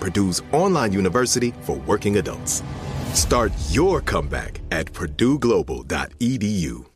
Purdue's online university for working adults. Start your comeback at purdueglobal.edu.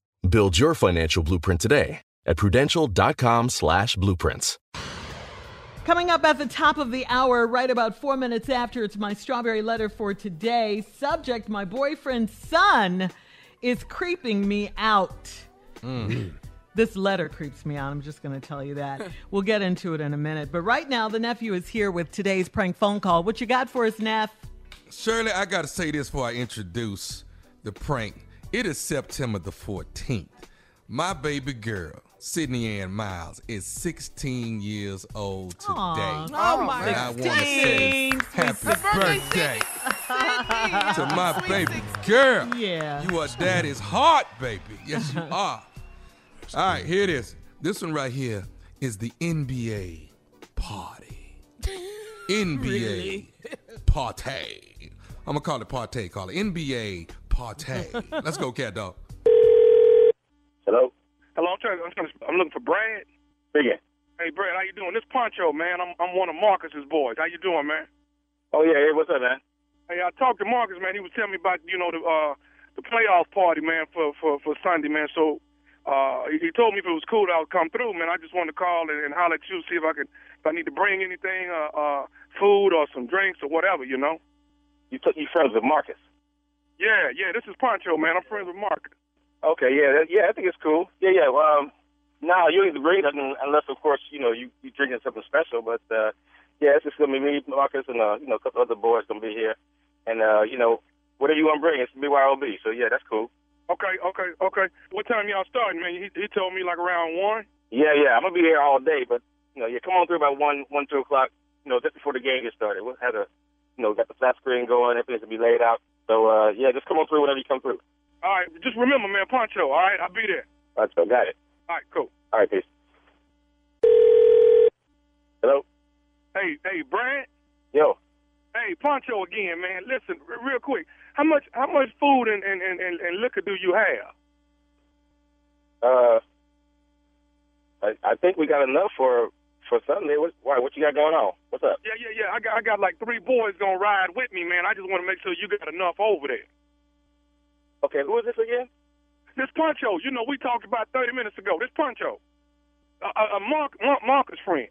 Build your financial blueprint today at prudential.com slash blueprints. Coming up at the top of the hour, right about four minutes after, it's my strawberry letter for today. Subject My boyfriend's son is creeping me out. Mm. This letter creeps me out. I'm just going to tell you that. we'll get into it in a minute. But right now, the nephew is here with today's prank phone call. What you got for us, Neff? Shirley, I gotta say this before I introduce the prank. It is September the 14th. My baby girl, Sydney Ann Miles, is 16 years old today. Aw, Oh, my And I want to say happy birthday to my baby girl. Yeah. You are daddy's heart, baby. Yes, you are. All right, here it is. This one right here is the NBA party. NBA party. I'm gonna call it party. Call it NBA party. Let's go, cat dog. Hello? Hello, I'm trying. I'm, trying to, I'm looking for Brad. Speaking. Hey, Brad, how you doing? This Poncho, man. I'm I'm one of Marcus's boys. How you doing, man? Oh, yeah. Hey, what's up, man? Hey, I talked to Marcus, man. He was telling me about you know the uh the playoff party, man, for for for Sunday, man. So uh he, he told me if it was cool, I would come through, man. I just wanted to call and, and holler at you, see if I could if I need to bring anything, uh, uh food or some drinks or whatever, you know. You took you friends with Marcus. Yeah, yeah. This is Poncho, man. I'm friends with Marcus. Okay, yeah, that, yeah, I think it's cool. Yeah, yeah. Well, um, no, you ain't great un- unless, of course, you know, you you drinking something special. But uh, yeah, it's just gonna be me, Marcus, and uh, you know, a couple other boys gonna be here, and uh, you know, whatever you want to bring, it's BYOB. So yeah, that's cool. Okay, okay, okay. What time y'all starting, man? He he told me like around one. Yeah, yeah, I'm gonna be here all day, but you know, yeah, come on through about one, one, two o'clock. You know, just before the game gets started. We'll have a, you know, got the flat screen going. Everything's gonna be laid out. So uh, yeah, just come on through whenever you come through. All right, just remember, man, Poncho. All right, I'll be there. So got it. All right, cool. All right, peace. Hello. Hey, hey, Brad. Yo. Hey, Poncho again, man. Listen, real quick. How much how much food and, and, and, and, and liquor do you have? Uh, I, I think we got enough for for Sunday. What, why? What you got going on? What's up? Yeah, yeah, yeah. I got I got like three boys gonna ride with me, man. I just want to make sure you got enough over there. Okay, who is this again? This Poncho, you know, we talked about 30 minutes ago. This Poncho, a, a, a Mark, Mark Marcus friend.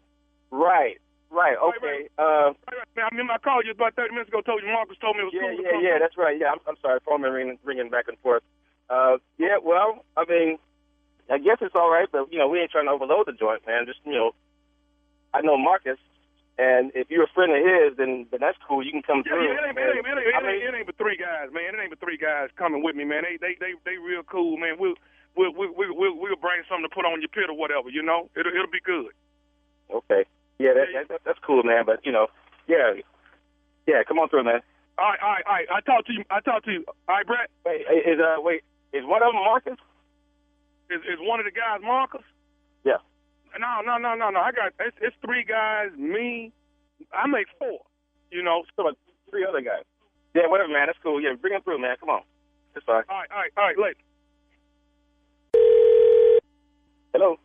Right, right. Okay. Uh, Right, right. Man, I remember I called you about 30 minutes ago. Told you Marcus told me it was yeah, cool. to yeah, yeah. That's right. Yeah, I'm, I'm sorry. Phone been ringing, ringing back and forth. Uh, yeah. Well, I mean, I guess it's all right, but you know, we ain't trying to overload the joint, man. Just you know, I know Marcus, and if you're a friend of his, then then that's cool. You can come Yeah, through. yeah, it ain't, it ain't, it ain't, it I ain't guys, man. It ain't but three guys coming with me, man. They they they they real cool, man. We'll we'll we'll we'll, we'll, we'll bring something to put on your pit or whatever, you know. It'll it'll be good. Okay. Yeah, that, that, that's cool, man. But you know, yeah, yeah. Come on through, man. All right, all right, all right. I talk to you. I talk to you. All right, Brett. Wait, is uh, wait, is one of them Marcus? Is is one of the guys Marcus? No, no, no, no, no. I got it's, it's three guys. Me, I make four. You know, so three other guys. Yeah, whatever, man. That's cool. Yeah, bring them through, man. Come on. That's fine. All right, all right, all right. Later. Hello.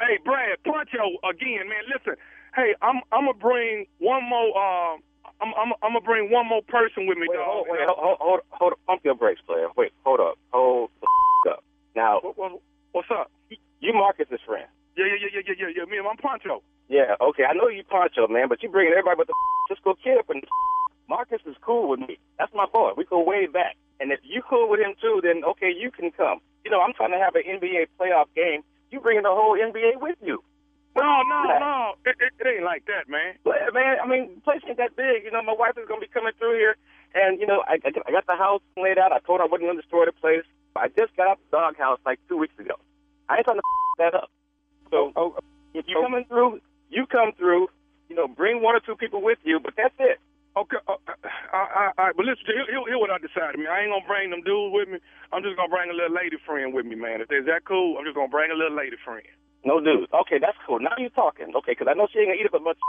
Hey, Brad, Poncho again, man. Listen, hey, I'm I'm gonna bring one more. Uh, I'm I'm I'm gonna bring one more person with me, Wait, dog. hold, wait, hold, hold, hold, hold, pump your brakes, player. Wait, hold up, hold the f- up. Now, What, what, what's up? you Marcus's friend. Yeah, yeah, yeah, yeah, yeah, yeah. Me, I'm Poncho. Yeah, okay. I know you Poncho, man, but you bringing everybody but the Cisco kid up and Marcus is cool with me. That's my boy. We go way back. And if you cool with him too, then okay, you can come. You know, I'm trying to have an NBA playoff game. You bringing the whole NBA with you. No, no, no. It, it, it ain't like that, man. But, man, I mean, the place ain't that big. You know, my wife is going to be coming through here, and, you know, I, I, got- the house laid out. I told her I wasn't going to destroy the place. I just got out the doghouse like two weeks ago. I ain't trying to that up. So Oh, oh if you coming through, you come through. You know, bring one or two people with you, but that's it. Okay, uh, all right, all right, but listen, here, here what I decided, man. I ain't gonna bring them dudes with me. I'm just gonna bring a little lady friend with me, man. If is that cool, I'm just gonna bring a little lady friend. No dudes. Okay, that's cool. Now you're talking. Okay, because I know she ain't gonna eat up a bunch.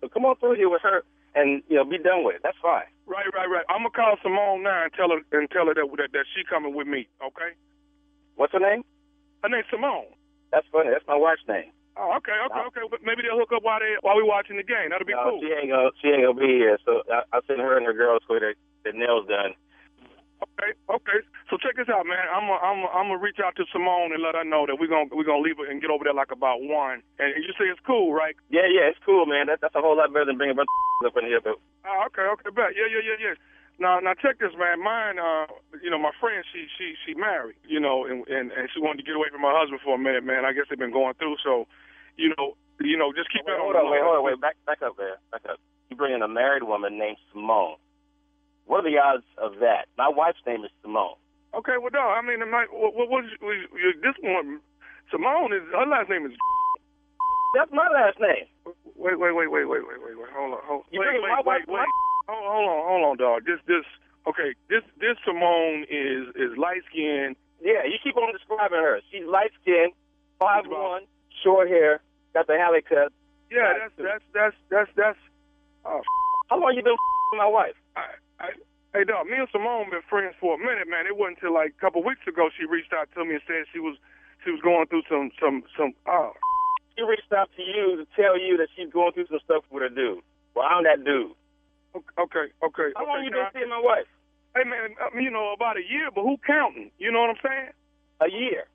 So come on through here with her, and you know, be done with it. That's fine. Right, right, right. I'm gonna call Simone now and tell her and tell her that that, that she coming with me. Okay. What's her name? Her name's Simone. That's funny. That's my wife's name. Oh, okay, okay, okay. But maybe they'll hook up while they while we watching the game. That'll be No, cool. she ain't gonna. She ain't gonna be here. So I, I'll send her and her girls get their, their nails done. Okay, okay. So check this out, man. I'm gonna I'm gonna I'm gonna reach out to Simone and let her know that we're gonna we're gonna leave her and get over there like about one. And you say it's cool, right? Yeah, yeah, it's cool, man. That, that's a whole lot better than bringing a bunch of up in here. But Oh, ah, okay, okay, bet. Yeah, yeah, yeah, yeah. Now, now check this, man. Mine, uh, you know, my friend, she, she, she married, you know, and, and and she wanted to get away from her husband for a minute, man. I guess they've been going through, so, you know, you know, just keep wait, that hold on. on, wait, hold on, wait. Back, back up there. Back up. You bring in a married woman named Simone. What are the odds of that? My wife's name is Simone. Okay, well, no, I mean, my, what, what, what is, this one? Simone is her last name is. That's my last name. Wait, wait, wait, wait, wait, wait, wait, wait. Hold on, hold. You wait, wait, my wife- wait, wait. Hold, hold on, hold on, dog. This, this. Okay, this, this Simone is is light skinned. Yeah, you keep on describing her. She's light skinned, five one, short hair, got the alley cut. Yeah, that's that's that's that's that's. Oh, How long you been with my wife? I, I, hey, dog. Me and Simone been friends for a minute, man. It wasn't until like a couple weeks ago she reached out to me and said she was she was going through some some some. Oh, She reached out to you to tell you that she's going through some stuff with her dude. Well, I'm that dude. Okay, okay. How long you been I- seeing my wife? Hey, man, I you know about a year, but who counting? You know what I'm saying? A year.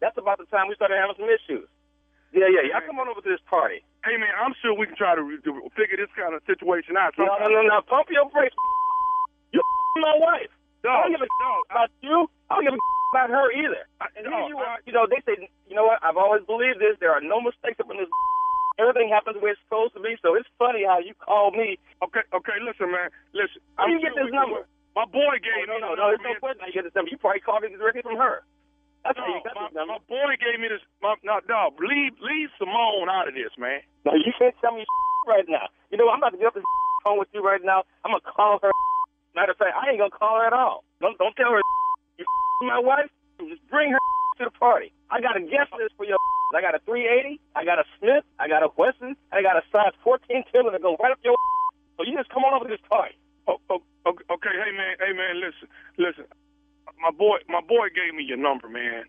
That's about the time we started having some issues. Yeah, yeah, yeah. Come on over to this party. Hey, man, I'm sure we can try to, re- to figure this kind of situation out. No, no, no, no. Pump your brakes. You my wife. I don't give a about you. I don't give a about her either. And here you are. You know, they say, you know what? I've always believed this. There are no mistakes up in this. Everything happens the way it's supposed to be. So it's funny how you call me. Okay, okay. Listen, man. Listen. How do you get this number? My boy gave oh, no, me. no, the no. There's no question how you get this number. You probably called it directly from her. That's how No, you got my, this number. my boy gave me this. My, no, no, leave, leave Simone out of this, man. No, you can't tell me right now. You know, I'm about to get up this phone with you right now. I'm gonna call her. Matter of fact, I ain't gonna call her at all. Don't don't tell her you my wife. Just bring her to the party. I got a guest list for your. I got a 380. I got a Smith. I got a Wesson. I got a size 14 Taylor that goes right up your. So you just come on over to this party. Oh, oh, okay, okay, hey man, hey man, listen, listen. My boy, my boy gave me your number, man.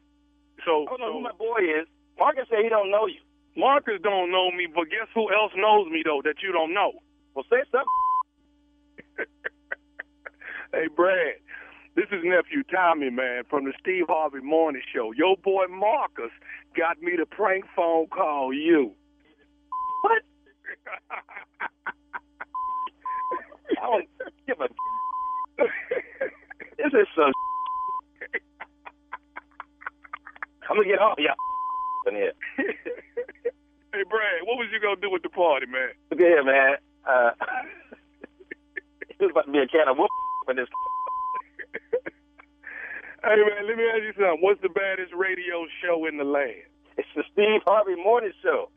So, I don't know so who my boy is. Marcus said he don't know you. Marcus don't know me, but guess who else knows me though that you don't know? Well, say something. Hey, Brad, this is nephew Tommy, man, from the Steve Harvey Morning Show. Your boy Marcus got me to prank phone call you. What? I don't give a. This is some. I'm gonna get all y'all in here. hey, Brad, what was you gonna do with the party, man? Look at here, man. Uh, it was about to be a can of whoop in this. Hey man, let me ask you something. What's the baddest radio show in the land? It's the Steve Harvey Morning Show.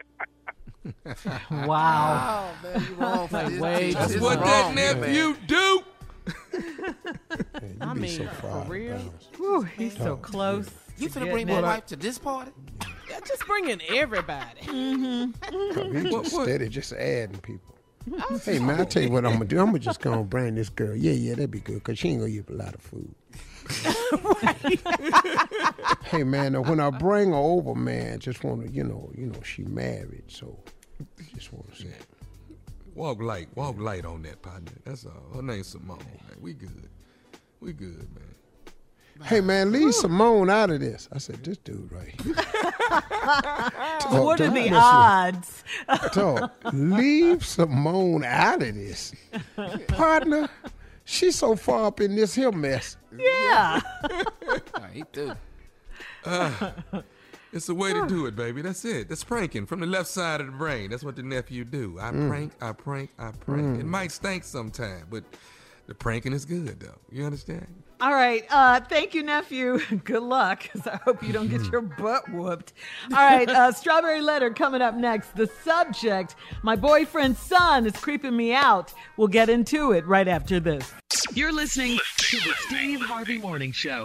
Wow. Oh, man, you wrong for this. That's what wrong, that man. nephew do. I mean, so for real. Bounce. Whew, he's so close. You to finna bring my wife to this party? Yeah, just bringing everybody. He mm-hmm. What- just what? steady, just adding people. Oh, hey man, I tell you what I'm gonna do. I'm gonna just go and bring this girl. Yeah, yeah, that'd be good, cause she ain't gonna eat a lot of food. hey man, when I bring her over, man, just wanna, you know, you know, she married, so just wanna say. Walk light, walk light on that partner. That's all. Her name's Simone, man. We good. We good, man. Hey man, leave Simone out of this. I said, this dude right here. What are the mess with- odds? Dog, leave Simone out of this. Partner, she's so far up in this here mess. Yeah. Nah, he do. It's the way to do it, baby. That's it. That's pranking from the left side of the brain. That's what the nephew do. I prank, I prank, I prank. It might stink sometime, but the pranking is good, though. You understand? All right. Uh, thank you, nephew. Good luck, 'cause I hope you don't get your butt whooped. All right. Uh, Strawberry Letter coming up next. The subject My boyfriend's son is creeping me out. We'll get into it right after this. You're listening to the Steve Harvey Morning Show.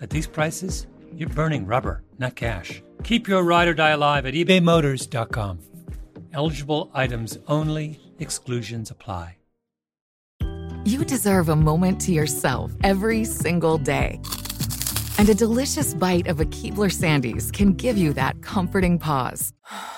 at these prices, you're burning rubber, not cash. Keep your ride or die alive at ebaymotors.com. Eligible items only, exclusions apply. You deserve a moment to yourself every single day. And a delicious bite of a Keebler Sandies can give you that comforting pause.